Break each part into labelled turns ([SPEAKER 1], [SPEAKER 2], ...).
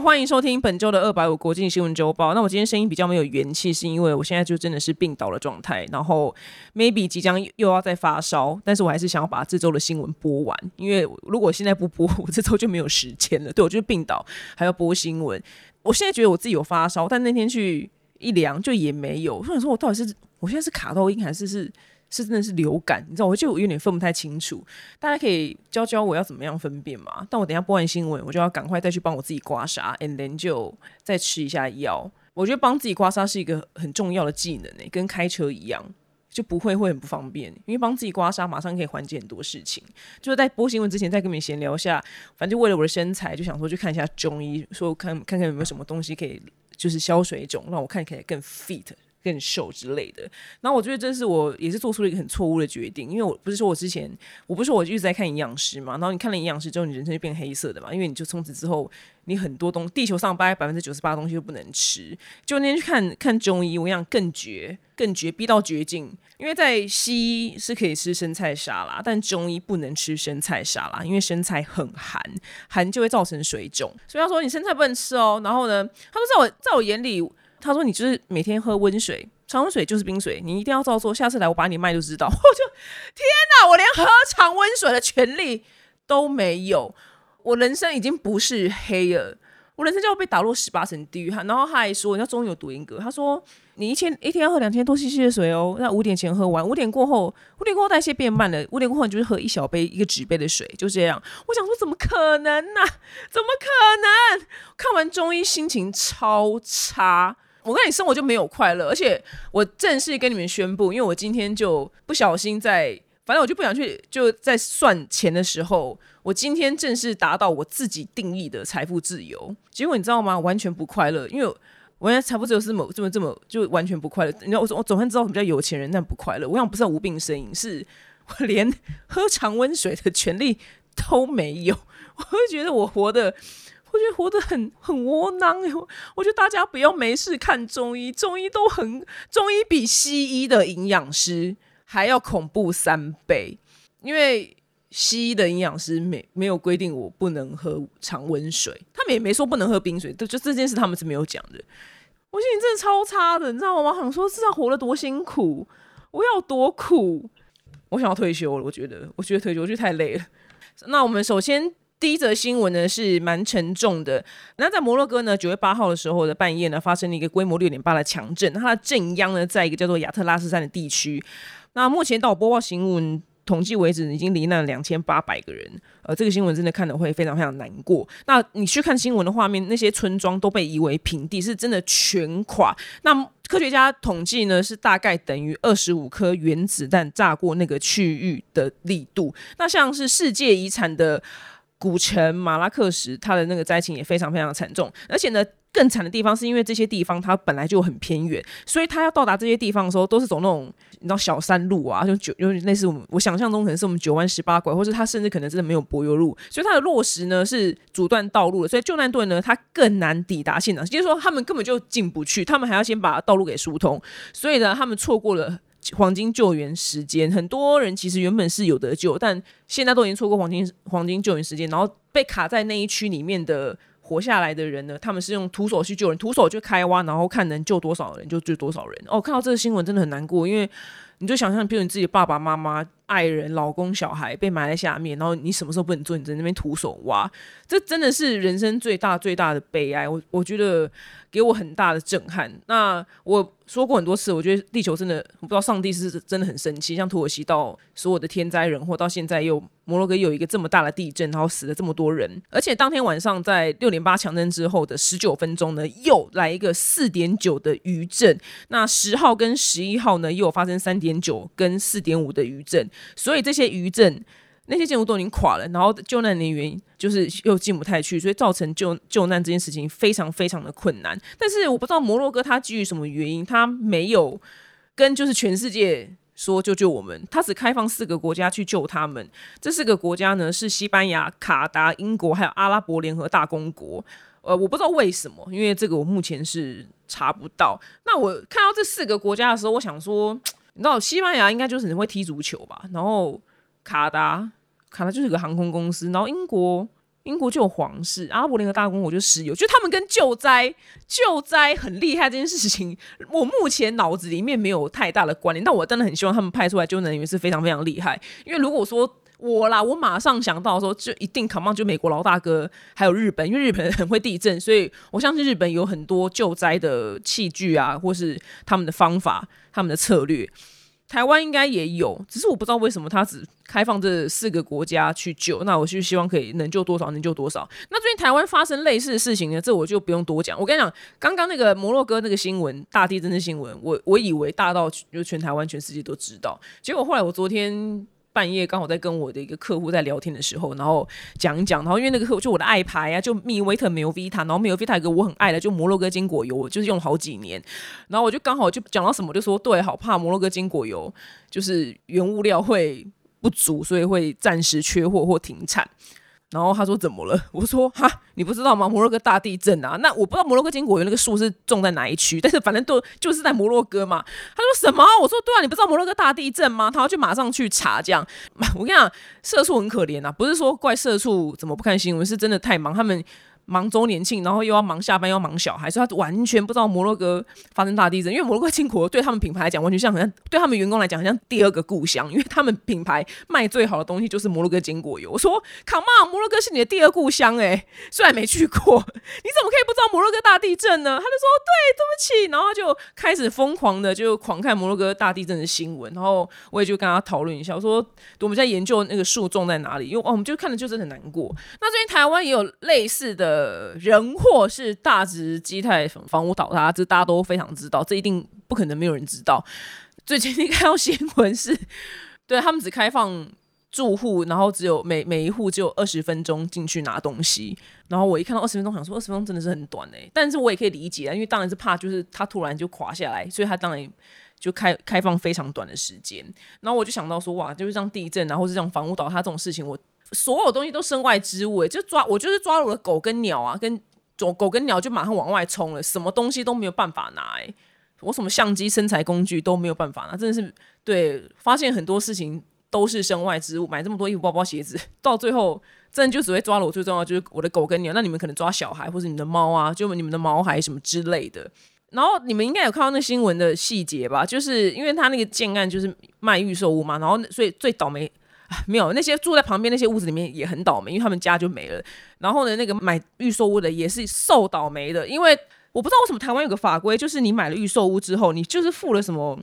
[SPEAKER 1] 欢迎收听本周的二百五国际新闻周报。那我今天声音比较没有元气，是因为我现在就真的是病倒的状态，然后 maybe 即将又要再发烧，但是我还是想要把这周的新闻播完，因为如果现在不播，我这周就没有时间了。对我就是病倒，还要播新闻。我现在觉得我自己有发烧，但那天去一量就也没有。我想说，我到底是我现在是卡到音还是是？是真的是流感，你知道，我就有点分不太清楚。大家可以教教我要怎么样分辨嘛？但我等下播完新闻，我就要赶快再去帮我自己刮痧，and then 就再吃一下药。我觉得帮自己刮痧是一个很重要的技能诶，跟开车一样，就不会会很不方便。因为帮自己刮痧，马上可以缓解很多事情。就是在播新闻之前，再跟你们闲聊一下。反正就为了我的身材，就想说去看一下中医，说看看看有没有什么东西可以就是消水肿，让我看起来更 fit。更瘦之类的，然后我觉得这是我也是做出了一个很错误的决定，因为我不是说我之前我不是说我一直在看营养师嘛，然后你看了营养师之后，你人生就变黑色的嘛，因为你就从此之后你很多东地球上大概百分之九十八的东西都不能吃。就那天去看看中医，我想更绝更绝逼到绝境，因为在西医是可以吃生菜沙拉，但中医不能吃生菜沙拉，因为生菜很寒，寒就会造成水肿，所以他说你生菜不能吃哦。然后呢，他说在我在我眼里。他说：“你就是每天喝温水，常温水就是冰水，你一定要照做。下次来我把你脉就知道。”我就天哪，我连喝常温水的权利都没有，我人生已经不是黑了，我人生就要被打落十八层地狱哈。然后他还说：“人家中医有多严格？”他说：“你一千一天要喝两千多 CC 的水哦，那五点前喝完，五点过后，五点过后代谢变慢了，五点过后你就是喝一小杯一个纸杯的水，就这样。”我想说：“怎么可能呢？怎么可能？”看完中医心情超差。我跟你生活就没有快乐，而且我正式跟你们宣布，因为我今天就不小心在，反正我就不想去，就在算钱的时候，我今天正式达到我自己定义的财富自由。结果你知道吗？完全不快乐，因为我现在财富自由是某这么这么就完全不快乐。你知道我总我总算知道什么叫有钱人，但不快乐。我想不是无病呻吟，是我连喝常温水的权利都没有。我会觉得我活的。我觉得活得很很窝囊哎！我觉得大家不要没事看中医，中医都很中医比西医的营养师还要恐怖三倍，因为西医的营养师没没有规定我不能喝常温水，他们也没说不能喝冰水，就这件事他们是没有讲的。我心情真的超差的，你知道吗？想说这样活得多辛苦，我要多苦，我想要退休了。我觉得，我觉得退休就太累了。那我们首先。第一则新闻呢是蛮沉重的。那在摩洛哥呢，九月八号的时候的半夜呢，发生了一个规模六点八的强震。它的震央呢，在一个叫做亚特拉斯山的地区。那目前到我播报新闻统计为止，已经罹难两千八百个人。呃，这个新闻真的看的会非常非常难过。那你去看新闻的画面，那些村庄都被夷为平地，是真的全垮。那科学家统计呢，是大概等于二十五颗原子弹炸过那个区域的力度。那像是世界遗产的。古城马拉克什，它的那个灾情也非常非常惨重，而且呢，更惨的地方是因为这些地方它本来就很偏远，所以它要到达这些地方的时候，都是走那种你知道小山路啊，就九有点类似我们我想象中可能是我们九弯十八拐，或者它甚至可能真的没有柏油路，所以它的落石呢是阻断道路的，所以救难队呢它更难抵达现场，就是说他们根本就进不去，他们还要先把道路给疏通，所以呢，他们错过了。黄金救援时间，很多人其实原本是有得救，但现在都已经错过黄金黄金救援时间，然后被卡在那一区里面的活下来的人呢，他们是用徒手去救人，徒手去开挖，然后看能救多少人就救多少人。哦，看到这个新闻真的很难过，因为你就想象，比如你自己爸爸妈妈、爱人、老公、小孩被埋在下面，然后你什么时候不能做，你在那边徒手挖，这真的是人生最大最大的悲哀。我我觉得给我很大的震撼。那我。说过很多次，我觉得地球真的，我不知道上帝是真的很生气。像土耳其到所有的天灾人祸，到现在又摩洛哥有一个这么大的地震，然后死了这么多人，而且当天晚上在六点八强震之后的十九分钟呢，又来一个四点九的余震。那十号跟十一号呢，又有发生三点点九跟四点五的余震，所以这些余震。那些建筑都已经垮了，然后救难人员就是又进不太去，所以造成救救难这件事情非常非常的困难。但是我不知道摩洛哥他基于什么原因，他没有跟就是全世界说救救我们，他只开放四个国家去救他们。这四个国家呢是西班牙、卡达、英国还有阿拉伯联合大公国。呃，我不知道为什么，因为这个我目前是查不到。那我看到这四个国家的时候，我想说，你知道西班牙应该就是你会踢足球吧，然后卡达。卡达就是个航空公司，然后英国，英国就有皇室，阿拉伯联合大公国就石油，就他们跟救灾救灾很厉害这件事情，我目前脑子里面没有太大的关联，但我真的很希望他们派出来救援人员是非常非常厉害，因为如果说我啦，我马上想到说，就一定 come on 就美国老大哥，还有日本，因为日本很会地震，所以我相信日本有很多救灾的器具啊，或是他们的方法、他们的策略。台湾应该也有，只是我不知道为什么他只开放这四个国家去救。那我就希望可以能救多少能救多少。那最近台湾发生类似的事情呢，这我就不用多讲。我跟你讲，刚刚那个摩洛哥那个新闻，大地震的新闻，我我以为大到就全台湾、全世界都知道，结果后来我昨天。半夜刚好在跟我的一个客户在聊天的时候，然后讲一讲，然后因为那个客户就我的爱牌啊，就密威特美欧 Vita，然后美欧 Vita 一个我很爱的，就摩洛哥坚果油，我就是用了好几年，然后我就刚好就讲到什么，就说对，好怕摩洛哥坚果油就是原物料会不足，所以会暂时缺货或停产。然后他说怎么了？我说哈，你不知道吗？摩洛哥大地震啊！那我不知道摩洛哥坚果园那个树是种在哪一区，但是反正都就是在摩洛哥嘛。他说什么？我说对啊，你不知道摩洛哥大地震吗？他要去马上去查。这样，我跟你讲，社畜很可怜啊，不是说怪社畜怎么不看新闻，是真的太忙，他们。忙周年庆，然后又要忙下班，又要忙小孩，所以他完全不知道摩洛哥发生大地震。因为摩洛哥金国对他们品牌来讲，完全像好像对他们员工来讲，好像第二个故乡。因为他们品牌卖最好的东西就是摩洛哥坚果油。我说，Come on，摩洛哥是你的第二故乡哎，虽然没去过，你怎么可以不知道摩洛哥大地震呢？他就说，对，对不起，然后就开始疯狂的就狂看摩洛哥大地震的新闻。然后我也就跟他讨论一下，我说我们在研究那个树种在哪里，因为哦，我们就看的就真的很难过。那最近台湾也有类似的。呃，人祸是大直基泰房屋倒塌，这大家都非常知道，这一定不可能没有人知道。最近你看到新闻是，对他们只开放住户，然后只有每每一户只有二十分钟进去拿东西。然后我一看到二十分钟，想说二十分钟真的是很短哎，但是我也可以理解啊，因为当然是怕就是他突然就垮下来，所以他当然就开开放非常短的时间。然后我就想到说，哇，就是像地震，然后是这样房屋倒塌这种事情，我。所有东西都身外之物，就抓我就是抓了我的狗跟鸟啊，跟狗狗跟鸟就马上往外冲了，什么东西都没有办法拿，我什么相机、身材工具都没有办法拿，真的是对，发现很多事情都是身外之物，买这么多衣服、包包、鞋子，到最后真的就只会抓了我最重要就是我的狗跟鸟，那你们可能抓小孩或者你的猫啊，就你们的毛孩什么之类的，然后你们应该有看到那新闻的细节吧？就是因为他那个建案就是卖预售屋嘛，然后所以最倒霉。没有，那些住在旁边那些屋子里面也很倒霉，因为他们家就没了。然后呢，那个买预售屋的也是受倒霉的，因为我不知道为什么台湾有个法规，就是你买了预售屋之后，你就是付了什么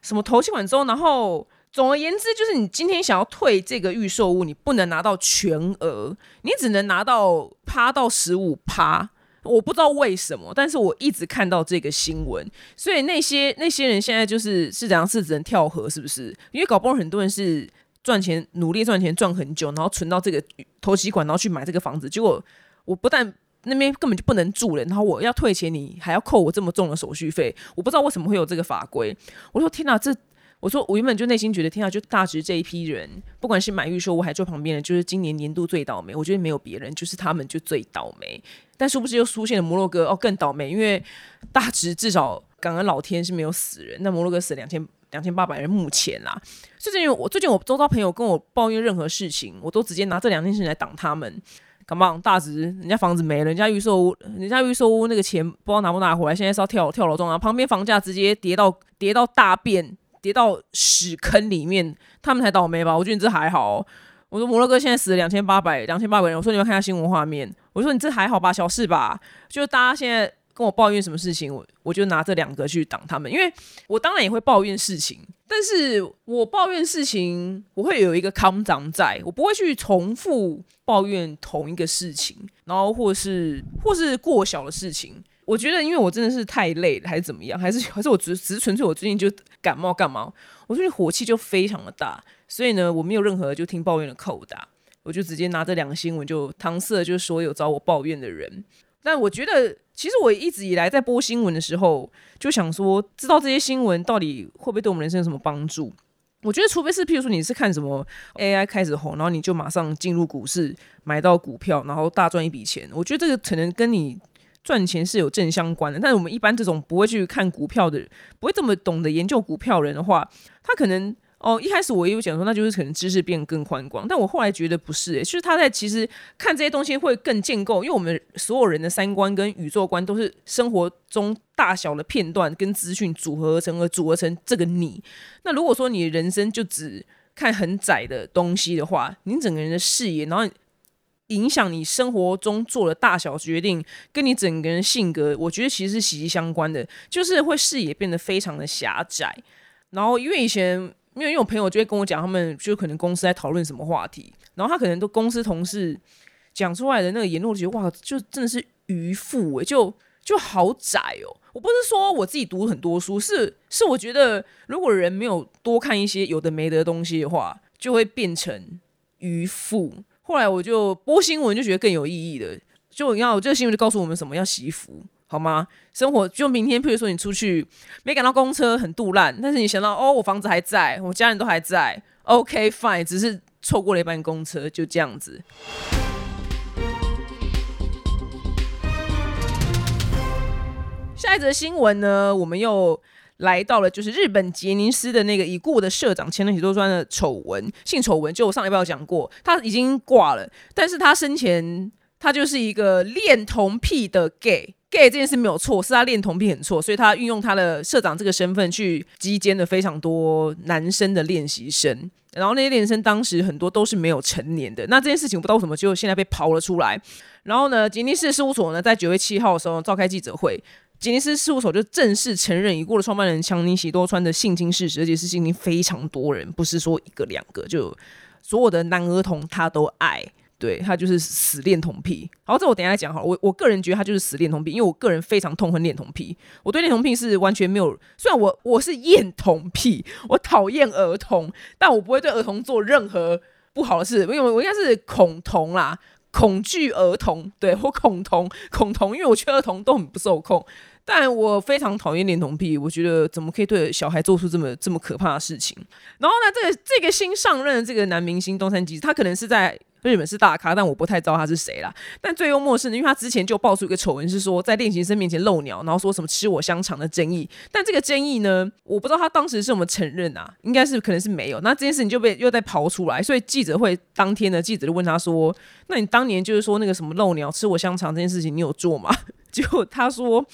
[SPEAKER 1] 什么头期款之后，然后总而言之，就是你今天想要退这个预售屋，你不能拿到全额，你只能拿到趴到十五趴。我不知道为什么，但是我一直看到这个新闻，所以那些那些人现在就是是怎样是只能跳河，是不是？因为搞不好很多人是。赚钱，努力赚钱，赚很久，然后存到这个投息款，然后去买这个房子。结果我不但那边根本就不能住了，然后我要退钱，你还要扣我这么重的手续费。我不知道为什么会有这个法规。我说天哪，这我说我原本就内心觉得天哪，就大直这一批人，不管是买预售屋还坐旁边的，就是今年年度最倒霉。我觉得没有别人，就是他们就最倒霉。但殊不知又出现了摩洛哥，哦更倒霉，因为大直至少感恩老天是没有死人，那摩洛哥死两千。两千八百人，目前啦。最近我最近我周遭朋友跟我抱怨任何事情，我都直接拿这两件事情来挡他们。干嘛？大直人家房子没了，人家预售屋，人家预售屋那个钱不知道拿不拿回来，现在是要跳跳楼中啊！旁边房价直接跌到跌到大便，跌到屎坑里面，他们才倒霉吧？我觉得你这还好。我说摩洛哥现在死了两千八百两千八百人，我说你们看下新闻画面。我说你这还好吧？小事吧？就大家现在。跟我抱怨什么事情，我我就拿这两个去挡他们，因为我当然也会抱怨事情，但是我抱怨事情，我会有一个康长在，我不会去重复抱怨同一个事情，然后或是或是过小的事情。我觉得，因为我真的是太累了，还是怎么样，还是 还是我只只是纯粹我最近就感冒干嘛，我最近火气就非常的大，所以呢，我没有任何就听抱怨的口打，我就直接拿这两个新闻就搪塞，就是所有找我抱怨的人。但我觉得。其实我一直以来在播新闻的时候，就想说，知道这些新闻到底会不会对我们人生有什么帮助？我觉得，除非是譬如说你是看什么 AI 开始红，然后你就马上进入股市买到股票，然后大赚一笔钱。我觉得这个可能跟你赚钱是有正相关的。但是我们一般这种不会去看股票的，不会这么懂得研究股票人的话，他可能。哦，一开始我也有讲说，那就是可能知识变更宽广，但我后来觉得不是，诶，就是他在其实看这些东西会更建构，因为我们所有人的三观跟宇宙观都是生活中大小的片段跟资讯组合而成，而组合成这个你。那如果说你人生就只看很窄的东西的话，你整个人的视野，然后影响你生活中做的大小决定，跟你整个人性格，我觉得其实是息息相关的，就是会视野变得非常的狭窄。然后因为以前，因为因为我朋友就会跟我讲，他们就可能公司在讨论什么话题，然后他可能都公司同事讲出来的那个言论，觉得哇，就真的是愚夫诶，就就好窄哦。我不是说我自己读很多书，是是我觉得如果人没有多看一些有的没的东西的话，就会变成愚夫。后来我就播新闻，就觉得更有意义的，就你看我这个新闻就告诉我们什么要惜福，好吗？生活就明天，譬如说你出去没赶到公车很杜烂，但是你想到哦，我房子还在，我家人都还在，OK fine，只是错过了一班公车，就这样子。下一则新闻呢，我们又来到了就是日本杰尼斯的那个已故的社长前藤喜多川的丑闻，性丑闻。就我上礼拜有讲过，他已经挂了，但是他生前他就是一个恋童癖的 gay gay 这件事没有错，是他恋童癖很错，所以他运用他的社长这个身份去击奸了非常多男生的练习生，然后那些练习生当时很多都是没有成年的，那这件事情不知道为什么就现在被刨了出来，然后呢，吉尼斯事务所呢在九月七号的时候召开记者会。吉尼斯事务所就正式承认已故的创办人强尼喜多川的性侵事实，而且是性侵非常多人，不是说一个两个，就所有的男儿童他都爱，对他就是死恋童癖。好，这我等一下讲好了。我我个人觉得他就是死恋童癖，因为我个人非常痛恨恋童癖，我对恋童癖是完全没有。虽然我我是厌童癖，我讨厌儿童，但我不会对儿童做任何不好的事，因为我应该是恐同啦。恐惧儿童，对我恐同恐同，因为我觉得儿童都很不受控，但我非常讨厌恋童癖，我觉得怎么可以对小孩做出这么这么可怕的事情？然后呢，这个这个新上任的这个男明星东山吉，他可能是在。日本是大咖，但我不太知道他是谁啦。但最幽默是，因为他之前就爆出一个丑闻，是说在练习生面前露鸟，然后说什么吃我香肠的争议。但这个争议呢，我不知道他当时是怎么承认啊，应该是可能是没有。那这件事情就被又在刨出来，所以记者会当天呢，记者就问他说：“那你当年就是说那个什么露鸟吃我香肠这件事情，你有做吗？”就他说。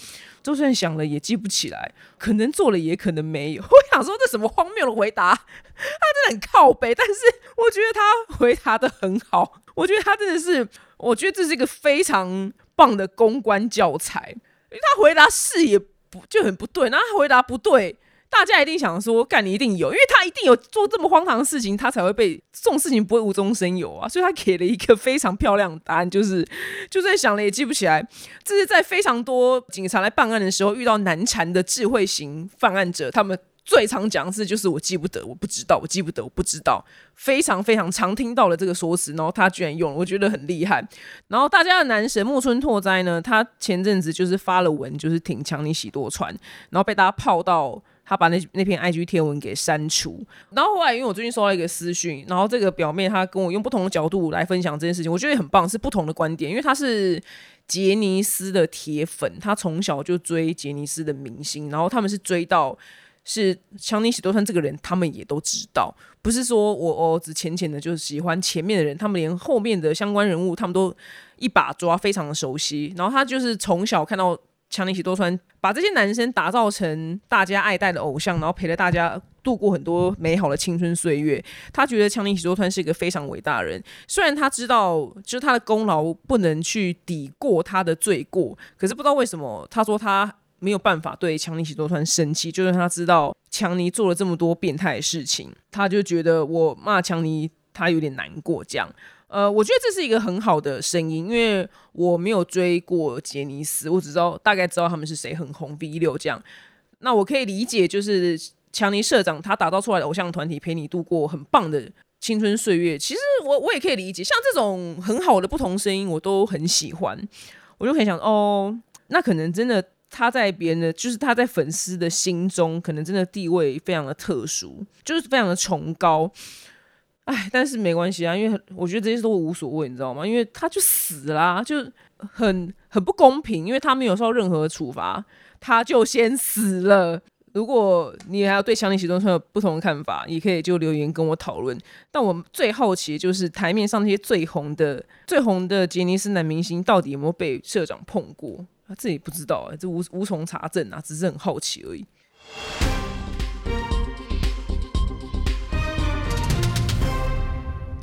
[SPEAKER 1] 就算想了也记不起来，可能做了也可能没有。我想说这什么荒谬的回答，他真的很靠背，但是我觉得他回答的很好，我觉得他真的是，我觉得这是一个非常棒的公关教材，因为他回答是也不就很不对，然后他回答不对。大家一定想说，干你一定有，因为他一定有做这么荒唐的事情，他才会被这种事情不会无中生有啊，所以他给了一个非常漂亮的答案，就是就算想了也记不起来。这是在非常多警察来办案的时候遇到难缠的智慧型犯案者，他们最常讲的是就是我记不得，我不知道，我记不得，我不知道，非常非常常听到了这个说辞，然后他居然用，我觉得很厉害。然后大家的男神木村拓哉呢，他前阵子就是发了文，就是挺强尼喜多川，然后被大家泡到。他把那那篇 IG 贴文给删除，然后后来因为我最近收到一个私讯，然后这个表妹她跟我用不同的角度来分享这件事情，我觉得很棒，是不同的观点，因为他是杰尼斯的铁粉，他从小就追杰尼斯的明星，然后他们是追到是强尼喜多川这个人，他们也都知道，不是说我我只浅浅的就喜欢前面的人，他们连后面的相关人物他们都一把抓，非常的熟悉，然后他就是从小看到。强尼喜多川把这些男生打造成大家爱戴的偶像，然后陪着大家度过很多美好的青春岁月。他觉得强尼喜多川是一个非常伟大的人，虽然他知道就是他的功劳不能去抵过他的罪过，可是不知道为什么，他说他没有办法对强尼喜多川生气，就是他知道强尼做了这么多变态的事情，他就觉得我骂强尼，他有点难过这样。呃，我觉得这是一个很好的声音，因为我没有追过杰尼斯，我只知道大概知道他们是谁很红 V 六这样。那我可以理解，就是强尼社长他打造出来的偶像团体陪你度过很棒的青春岁月。其实我我也可以理解，像这种很好的不同声音，我都很喜欢。我就很想哦，那可能真的他在别人的，就是他在粉丝的心中，可能真的地位非常的特殊，就是非常的崇高。哎，但是没关系啊，因为我觉得这些都无所谓，你知道吗？因为他就死啦，就很很不公平，因为他没有受到任何处罚，他就先死了。如果你还有对强尼喜多川有不同的看法，也可以就留言跟我讨论。但我最好奇的就是台面上那些最红的、最红的杰尼斯男明星，到底有没有被社长碰过？这也不知道，这无无从查证啊，只是很好奇而已。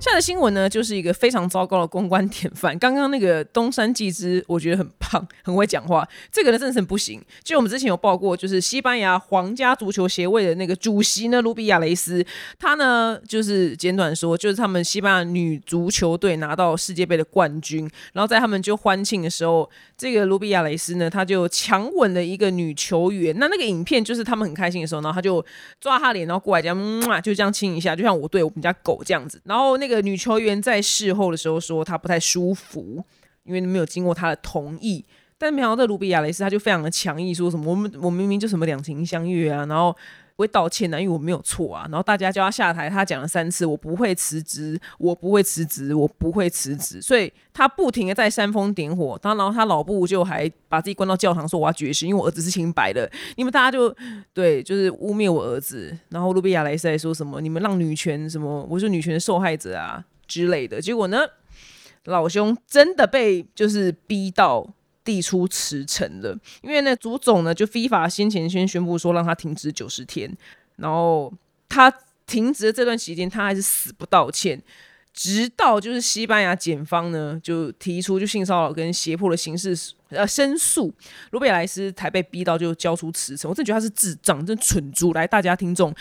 [SPEAKER 1] 下的新闻呢，就是一个非常糟糕的公关典范。刚刚那个东山纪之，我觉得很棒，很会讲话。这个呢，真的是不行。就我们之前有报过，就是西班牙皇家足球协会的那个主席呢，卢比亚雷斯，他呢就是简短说，就是他们西班牙女足球队拿到世界杯的冠军，然后在他们就欢庆的时候，这个卢比亚雷斯呢，他就强吻了一个女球员。那那个影片就是他们很开心的时候，然后他就抓她脸，然后过来这样，就这样亲一下，就像我对我们家狗这样子。然后那个女球员在事后的时候说她不太舒服，因为没有经过她的同意。但没想到卢比亚雷斯他就非常的强硬，说什么我们我明明就什么两情相悦啊，然后会道歉啊，因为我没有错啊。然后大家叫他下台，他讲了三次我不会辞职，我不会辞职，我不会辞职。所以他不停的在煽风点火。然后他老布就还把自己关到教堂说我要绝食，因为我儿子是清白的。你们大家就对，就是污蔑我儿子。然后卢比亚雷斯说什么你们让女权什么，我是女权受害者啊。之类的结果呢？老兄真的被就是逼到递出辞呈的，因为呢，足总呢就非法先前先宣布说让他停职九十天，然后他停职的这段期间，他还是死不道歉。直到就是西班牙检方呢，就提出就性骚扰跟胁迫的形式呃申诉，罗比莱斯才被逼到就交出辞呈。我真觉得他是智障，真蠢猪。来，大家听众，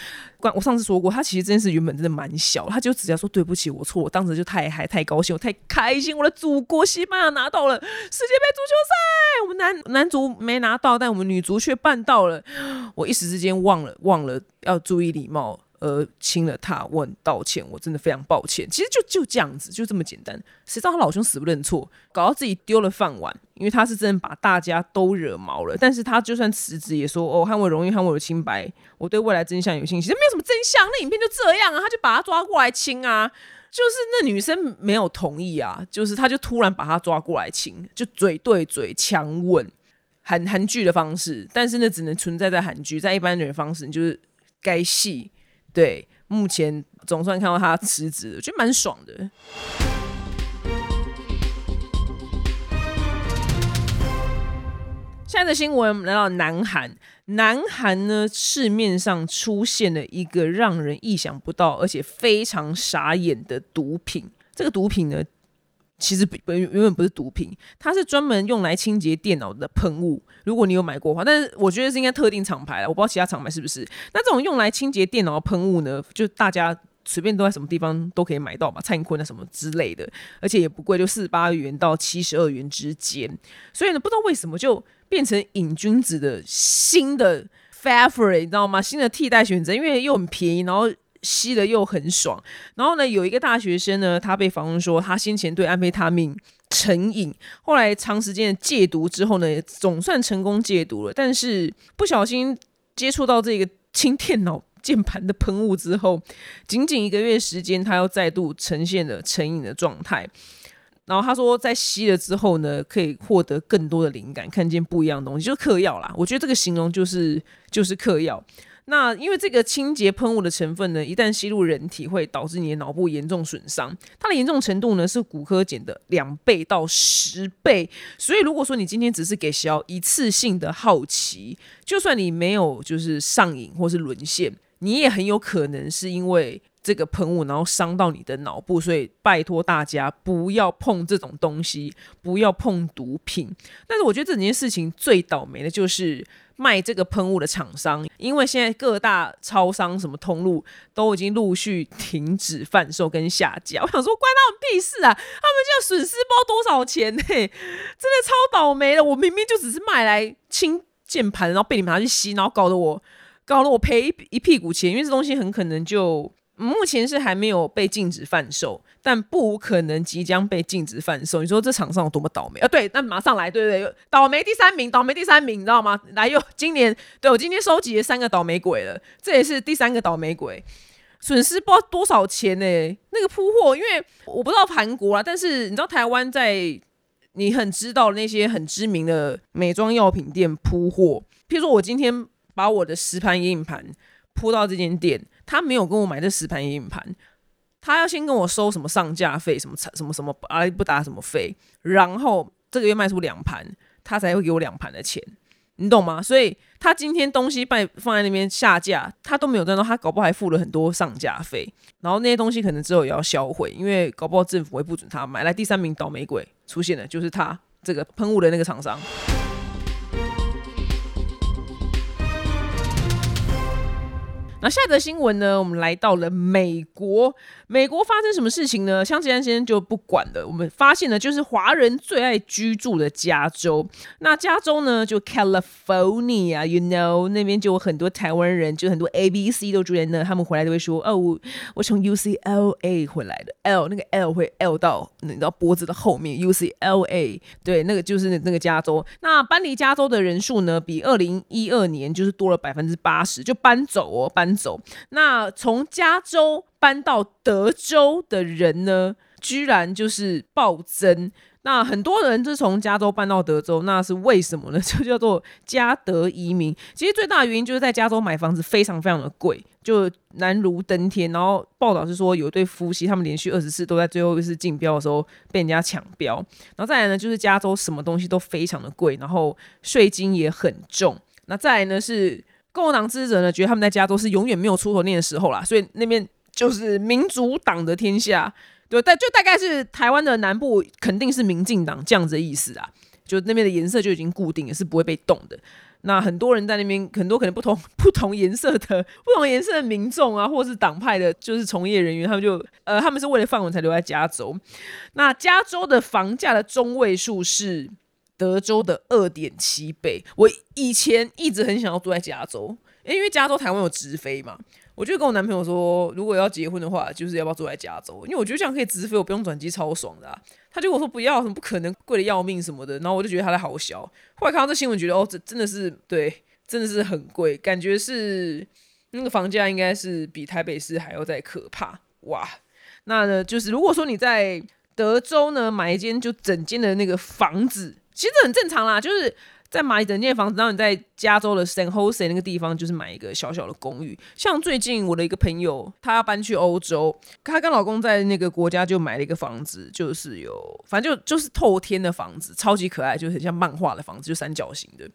[SPEAKER 1] 我上次说过，他其实这件事原本真的蛮小，他就直接说对不起，我错，我当时就太嗨太高兴，我太开心，我的祖国西班牙拿到了世界杯足球赛，我们男男足没拿到，但我们女足却办到了，我一时之间忘了忘了要注意礼貌。而亲了他，我道歉，我真的非常抱歉。其实就就这样子，就这么简单。谁知道他老兄死不认错，搞到自己丢了饭碗，因为他是真的把大家都惹毛了。但是他就算辞职，也说哦，捍卫荣誉，捍卫我的清白，我对未来真相有信心。没有什么真相，那影片就这样啊，他就把他抓过来亲啊，就是那女生没有同意啊，就是他就突然把他抓过来亲，就嘴对嘴强吻，韩韩剧的方式，但是那只能存在在韩剧，在一般人的方式，就是该戏。对，目前总算看到他辞职，我觉得蛮爽的。现在的新闻来到南韩，南韩呢市面上出现了一个让人意想不到，而且非常傻眼的毒品。这个毒品呢？其实本原本不是毒品，它是专门用来清洁电脑的喷雾。如果你有买过的话，但是我觉得是应该特定厂牌了，我不知道其他厂牌是不是。那这种用来清洁电脑的喷雾呢，就大家随便都在什么地方都可以买到吧，蔡英坤啊什么之类的，而且也不贵，就四十八元到七十二元之间。所以呢，不知道为什么就变成瘾君子的新的 favorite，你知道吗？新的替代选择，因为又很便宜，然后。吸了又很爽，然后呢，有一个大学生呢，他被访问说，他先前对安非他命成瘾，后来长时间的戒毒之后呢，总算成功戒毒了，但是不小心接触到这个清电脑键盘的喷雾之后，仅仅一个月时间，他又再度呈现了成瘾的状态。然后他说，在吸了之后呢，可以获得更多的灵感，看见不一样的东西，就是嗑药啦。我觉得这个形容就是就是嗑药。那因为这个清洁喷雾的成分呢，一旦吸入人体，会导致你的脑部严重损伤。它的严重程度呢，是骨科碱的两倍到十倍。所以如果说你今天只是给小一次性的好奇，就算你没有就是上瘾或是沦陷，你也很有可能是因为这个喷雾，然后伤到你的脑部。所以拜托大家不要碰这种东西，不要碰毒品。但是我觉得这整件事情最倒霉的就是。卖这个喷雾的厂商，因为现在各大超商什么通路都已经陆续停止贩售跟下架。我想说，关他们屁事啊！他们就要损失包多少钱呢？真的超倒霉的。我明明就只是买来清键盘，然后被你们拿去吸，然后搞得我搞得我赔一一屁股钱，因为这东西很可能就。目前是还没有被禁止贩售，但不无可能即将被禁止贩售。你说这场上有多么倒霉啊？对，那马上来，对对对，倒霉第三名，倒霉第三名，你知道吗？来又今年，对我今天收集了三个倒霉鬼了，这也是第三个倒霉鬼，损失不知道多少钱呢？那个铺货，因为我不知道韩国啊，但是你知道台湾在你很知道那些很知名的美妆药品店铺货，譬如说我今天。把我的十盘眼影盘铺到这间店，他没有跟我买这十盘眼影盘，他要先跟我收什么上架费，什么什么什么啊不打什么费，然后这个月卖出两盘，他才会给我两盘的钱，你懂吗？所以他今天东西卖放在那边下架，他都没有赚到，他搞不好还付了很多上架费，然后那些东西可能之后也要销毁，因为搞不好政府会不准他买。来，第三名倒霉鬼出现了，就是他这个喷雾的那个厂商。那下一则新闻呢？我们来到了美国。美国发生什么事情呢？像吉安先生就不管了。我们发现呢，就是华人最爱居住的加州。那加州呢，就 California，you know，那边就有很多台湾人，就很多 A、B、C 都住在那。他们回来都会说：“哦，我从 UCLA 回来的。”L 那个 L 会 L 到你知道脖子的后面。UCLA 对，那个就是那个加州。那搬离加州的人数呢，比二零一二年就是多了百分之八十，就搬走哦，搬。走，那从加州搬到德州的人呢，居然就是暴增。那很多人是从加州搬到德州，那是为什么呢？就叫做加德移民。其实最大的原因就是在加州买房子非常非常的贵，就难如登天。然后报道是说，有一对夫妻他们连续二十次都在最后一次竞标的时候被人家抢标。然后再来呢，就是加州什么东西都非常的贵，然后税金也很重。那再来呢是。共和党支持者呢，觉得他们在加州是永远没有出头念的时候啦，所以那边就是民主党的天下，对，但就大概是台湾的南部肯定是民进党这样子的意思啊，就那边的颜色就已经固定，也是不会被动的。那很多人在那边，很多可能不同不同颜色的不同颜色的民众啊，或是党派的，就是从业人员，他们就呃，他们是为了放稳才留在加州。那加州的房价的中位数是。德州的二点七倍。我以前一直很想要住在加州，因为加州台湾有直飞嘛。我就跟我男朋友说，如果要结婚的话，就是要不要住在加州？因为我觉得这样可以直飞，我不用转机，超爽的。他就跟我说不要，什么不可能，贵的要命什么的。然后我就觉得他在好笑。后来看到这新闻，觉得哦，这真的是对，真的是很贵，感觉是那个房价应该是比台北市还要再可怕哇。那呢，就是如果说你在德州呢买一间就整间的那个房子。其实很正常啦，就是在买整间房子，然后你在加州的 San Jose 那个地方，就是买一个小小的公寓。像最近我的一个朋友，她要搬去欧洲，她跟老公在那个国家就买了一个房子，就是有反正就就是透天的房子，超级可爱，就很像漫画的房子，就三角形的，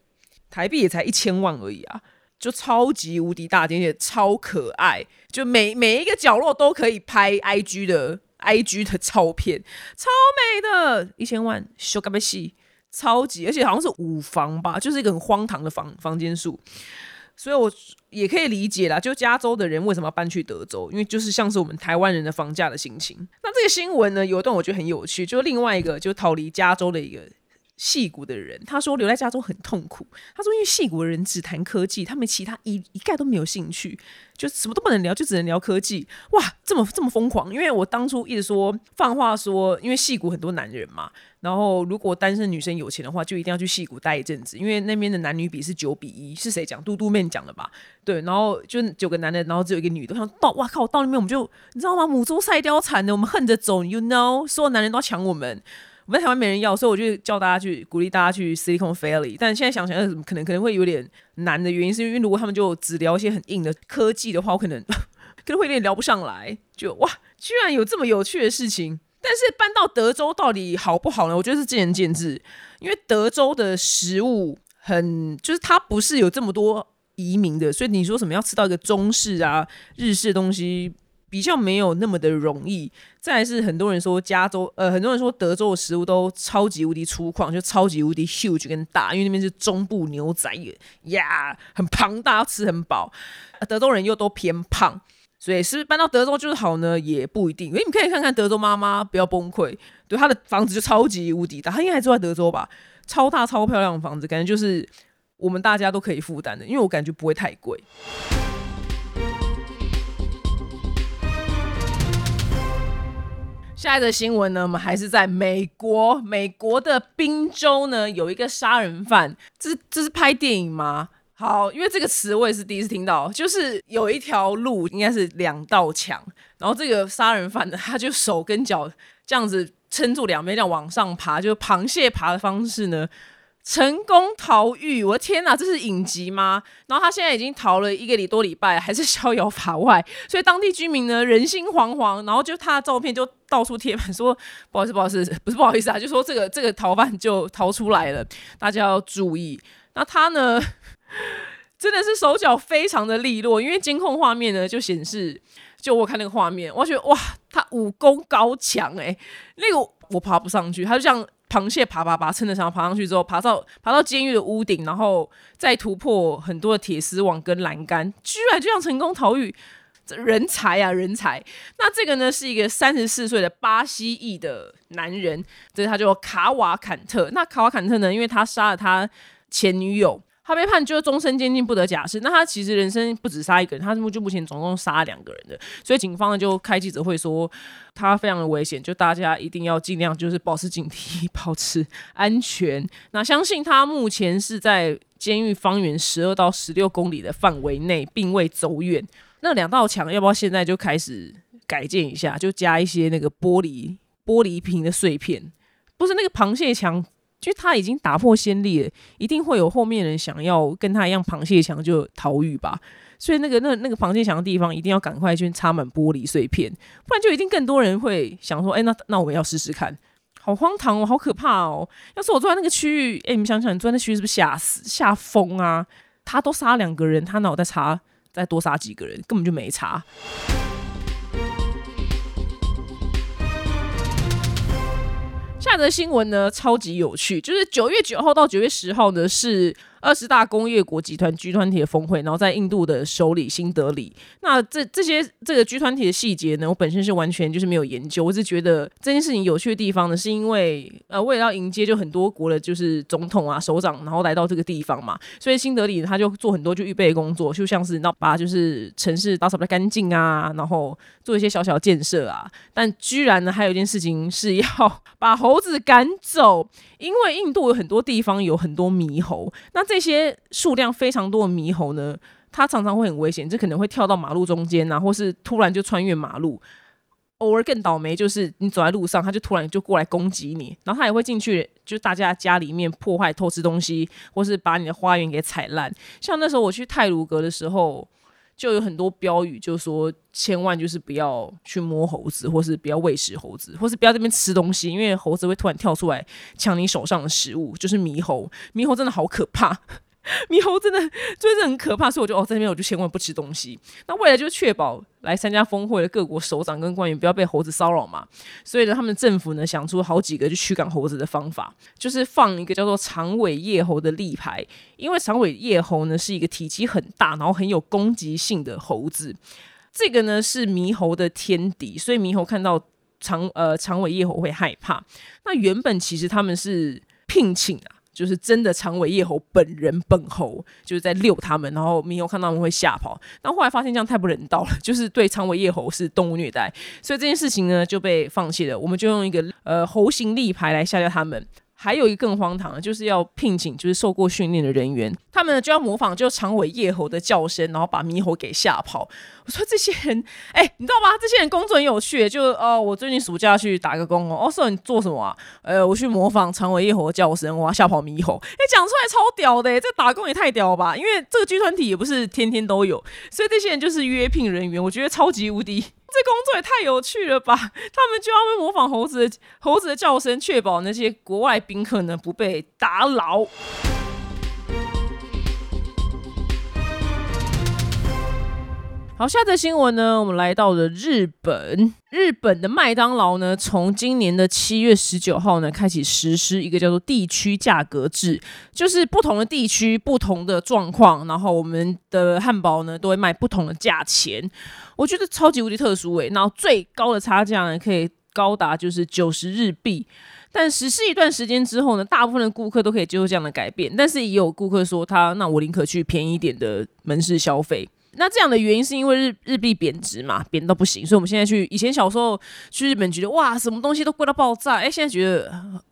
[SPEAKER 1] 台币也才一千万而已啊，就超级无敌大，而且超可爱，就每每一个角落都可以拍 IG 的 IG 的照片，超美的，一千万，修干贝西。超级，而且好像是五房吧，就是一个很荒唐的房房间数，所以我也可以理解啦。就加州的人为什么要搬去德州，因为就是像是我们台湾人的房价的心情。那这个新闻呢，有一段我觉得很有趣，就是另外一个就逃离加州的一个。戏骨的人，他说留在加州很痛苦。他说，因为戏骨的人只谈科技，他们其他一一概都没有兴趣，就什么都不能聊，就只能聊科技。哇，这么这么疯狂！因为我当初一直说放话说，因为戏骨很多男人嘛，然后如果单身女生有钱的话，就一定要去戏骨待一阵子，因为那边的男女比是九比一。是谁讲？嘟嘟面讲的吧？对，然后就九个男的，然后只有一个女的。想到，哇靠！到那边我们就你知道吗？母猪赛貂蝉的，我们恨着走，you know，所有男人都要抢我们。我在台湾没人要，所以我就叫大家去鼓励大家去 Silicon Valley。但现在想想，可能可能会有点难的原因，是因为如果他们就只聊一些很硬的科技的话，我可能 可能会有点聊不上来。就哇，居然有这么有趣的事情！但是搬到德州到底好不好呢？我觉得是见仁见智。因为德州的食物很，就是它不是有这么多移民的，所以你说什么要吃到一个中式啊、日式的东西。比较没有那么的容易，再是很多人说加州，呃，很多人说德州的食物都超级无敌粗犷，就超级无敌 huge 跟大，因为那边是中部牛仔呀，很庞大，吃很饱。德州人又都偏胖，所以是不是搬到德州就是好呢？也不一定。因为你可以看看德州妈妈，不要崩溃，对，她的房子就超级无敌大，她应该还住在德州吧？超大超漂亮的房子，感觉就是我们大家都可以负担的，因为我感觉不会太贵。下一则新闻呢，我们还是在美国。美国的宾州呢，有一个杀人犯。这是这是拍电影吗？好，因为这个词我也是第一次听到。就是有一条路，应该是两道墙，然后这个杀人犯呢，他就手跟脚这样子撑住两边，这样往上爬，就螃蟹爬的方式呢，成功逃狱！我的天哪，这是影集吗？然后他现在已经逃了一个礼多礼拜，还是逍遥法外，所以当地居民呢人心惶惶，然后就他的照片就到处贴满，说不好意思，不好意思，不是不好意思啊，就说这个这个逃犯就逃出来了，大家要注意。那他呢，真的是手脚非常的利落，因为监控画面呢就显示，就我看那个画面，我觉得哇，他武功高强哎，那个我爬不上去，他就这样。螃蟹爬爬爬，撑着墙爬上去之后，爬到爬到监狱的屋顶，然后再突破很多的铁丝网跟栏杆，居然就这样成功逃狱，这人才啊，人才！那这个呢，是一个三十四岁的巴西裔的男人，这他叫卡瓦坎特。那卡瓦坎特呢，因为他杀了他前女友。他被判就终身监禁不得假释。那他其实人生不止杀一个人，他目就目前总共杀两个人的。所以警方就开记者会说他非常的危险，就大家一定要尽量就是保持警惕，保持安全。那相信他目前是在监狱方圆十二到十六公里的范围内，并未走远。那两道墙要不要现在就开始改建一下？就加一些那个玻璃玻璃瓶的碎片，不是那个螃蟹墙。就他已经打破先例了，一定会有后面人想要跟他一样螃蟹墙就逃狱吧。所以那个那那个螃蟹墙的地方一定要赶快去插满玻璃碎片，不然就一定更多人会想说：哎，那那我们要试试看。好荒唐哦，好可怕哦！要是我坐在那个区域，哎，你们想想，你坐在那区域是不是吓死、吓疯啊？他都杀两个人，他脑袋查再多杀几个人，根本就没差。看的新闻呢，超级有趣，就是九月九号到九月十号呢是。二十大工业国集团 G 团体的峰会，然后在印度的首里新德里。那这这些这个 G 团体的细节呢，我本身是完全就是没有研究。我是觉得这件事情有趣的地方呢，是因为呃，为了要迎接就很多国的就是总统啊、首长，然后来到这个地方嘛，所以新德里他就做很多就预备工作，就像是那把就是城市打扫的干净啊，然后做一些小小建设啊。但居然呢，还有一件事情是要 把猴子赶走，因为印度有很多地方有很多猕猴，那这些数量非常多的猕猴呢，它常常会很危险，这可能会跳到马路中间啊，或是突然就穿越马路。偶尔更倒霉，就是你走在路上，它就突然就过来攻击你，然后它也会进去，就大家家里面破坏、偷吃东西，或是把你的花园给踩烂。像那时候我去泰鲁阁的时候，就有很多标语，就说千万就是不要去摸猴子，或是不要喂食猴子，或是不要这边吃东西，因为猴子会突然跳出来抢你手上的食物，就是猕猴。猕猴真的好可怕。猕猴真的就是很可怕，所以我就哦，在那边我就千万不吃东西。那为了就确保来参加峰会的各国首长跟官员不要被猴子骚扰嘛，所以呢，他们政府呢想出好几个就驱赶猴子的方法，就是放一个叫做长尾叶猴的立牌，因为长尾叶猴呢是一个体积很大，然后很有攻击性的猴子，这个呢是猕猴的天敌，所以猕猴看到长呃长尾叶猴会害怕。那原本其实他们是聘请啊。就是真的长尾叶猴本人本猴就是在遛他们，然后猕猴看到他们会吓跑，然后来发现这样太不人道了，就是对长尾叶猴是动物虐待，所以这件事情呢就被放弃了。我们就用一个呃猴形立牌来吓掉他们。还有一个更荒唐的，就是要聘请就是受过训练的人员，他们呢就要模仿就长尾叶猴的叫声，然后把猕猴给吓跑。我说这些人，哎，你知道吗？这些人工作很有趣，就哦，我最近暑假去打个工哦。哦，说你做什么啊？呃，我去模仿长尾叶猴的叫声，我要吓跑猕猴。哎，讲出来超屌的，这打工也太屌了吧？因为这个剧团体也不是天天都有，所以这些人就是约聘人员，我觉得超级无敌。这工作也太有趣了吧！他们就要模仿猴子的猴子的叫声，确保那些国外宾客呢不被打扰。好，下则新闻呢，我们来到了日本。日本的麦当劳呢，从今年的七月十九号呢，开始实施一个叫做地区价格制，就是不同的地区、不同的状况，然后我们的汉堡呢，都会卖不同的价钱。我觉得超级无敌特殊诶，然后最高的差价呢，可以高达就是九十日币。但实施一段时间之后呢，大部分的顾客都可以接受这样的改变，但是也有顾客说他，那我宁可去便宜一点的门市消费。那这样的原因是因为日日币贬值嘛，贬到不行，所以我们现在去以前小时候去日本觉得哇，什么东西都贵到爆炸，哎，现在觉得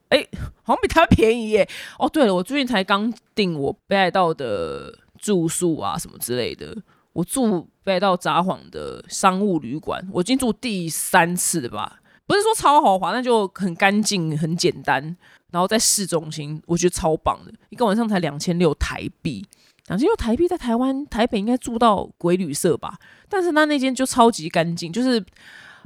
[SPEAKER 1] 哎，好像比它便宜耶。哦，对了，我最近才刚订我北海道的住宿啊，什么之类的，我住北海道札幌的商务旅馆，我已经住第三次了吧。不是说超豪华，那就很干净、很简单。然后在市中心，我觉得超棒的，一个晚上才两千六台币。两千六台币在台湾台北应该住到鬼旅社吧？但是他那间就超级干净，就是。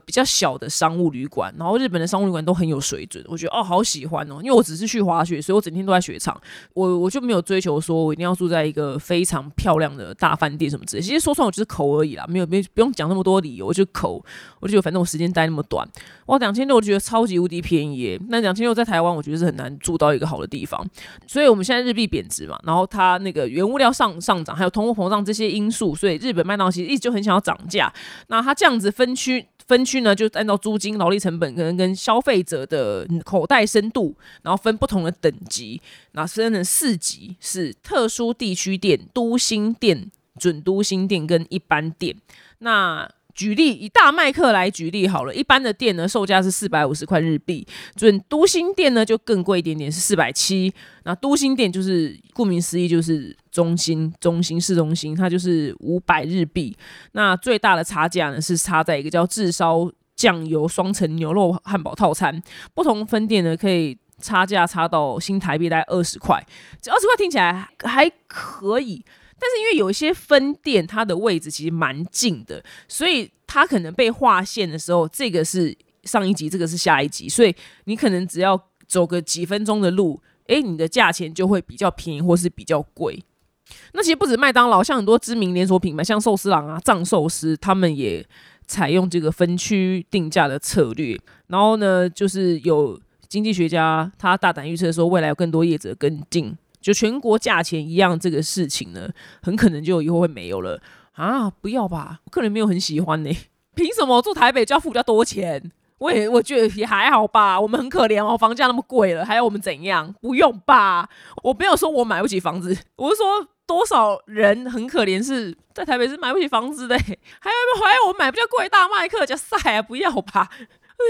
[SPEAKER 1] 比较小的商务旅馆，然后日本的商务旅馆都很有水准，我觉得哦好喜欢哦，因为我只是去滑雪，所以我整天都在雪场，我我就没有追求说我一定要住在一个非常漂亮的大饭店什么之类。其实说穿我就是口而已啦，没有没不用讲那么多理由，我就口，我就觉得反正我时间待那么短，哇两千六我觉得超级无敌便宜耶。那两千六在台湾我觉得是很难住到一个好的地方，所以我们现在日币贬值嘛，然后它那个原物料上上涨，还有通货膨胀这些因素，所以日本麦当劳其实一直就很想要涨价。那它这样子分区。分区呢，就按照租金、劳力成本，可能跟消费者的口袋深度，然后分不同的等级，那分成四级，是特殊地区店、都心店、准都心店跟一般店。那举例以大麦克来举例好了，一般的店呢售价是四百五十块日币，准都心店呢就更贵一点点，是四百七。那都心店就是顾名思义就是中心中心市中心，它就是五百日币。那最大的差价呢是差在一个叫炙烧酱油双层牛肉汉堡套餐，不同分店呢可以差价差到新台币大概二十块，这二十块听起来还可以。但是因为有一些分店，它的位置其实蛮近的，所以它可能被划线的时候，这个是上一集，这个是下一集，所以你可能只要走个几分钟的路，诶，你的价钱就会比较便宜或是比较贵。那其实不止麦当劳，像很多知名连锁品牌，像寿司郎啊、藏寿司，他们也采用这个分区定价的策略。然后呢，就是有经济学家他大胆预测说，未来有更多业者跟进。就全国价钱一样这个事情呢，很可能就以后会没有了啊！不要吧，我个人没有很喜欢呢。凭什么住台北就要付比较多钱？我也我觉得也还好吧。我们很可怜哦，房价那么贵了，还要我们怎样？不用吧。我没有说我买不起房子，我是说多少人很可怜是在台北是买不起房子的，还要还要我买比较贵大麦克加塞啊？不要吧。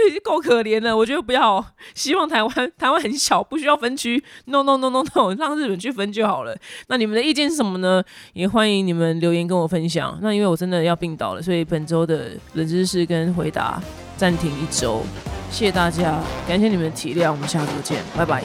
[SPEAKER 1] 已 经够可怜了，我觉得不要。希望台湾台湾很小，不需要分区。No No No No No，让日本去分就好了。那你们的意见是什么呢？也欢迎你们留言跟我分享。那因为我真的要病倒了，所以本周的冷知识跟回答暂停一周。谢谢大家，感谢你们的体谅，我们下周见，拜拜。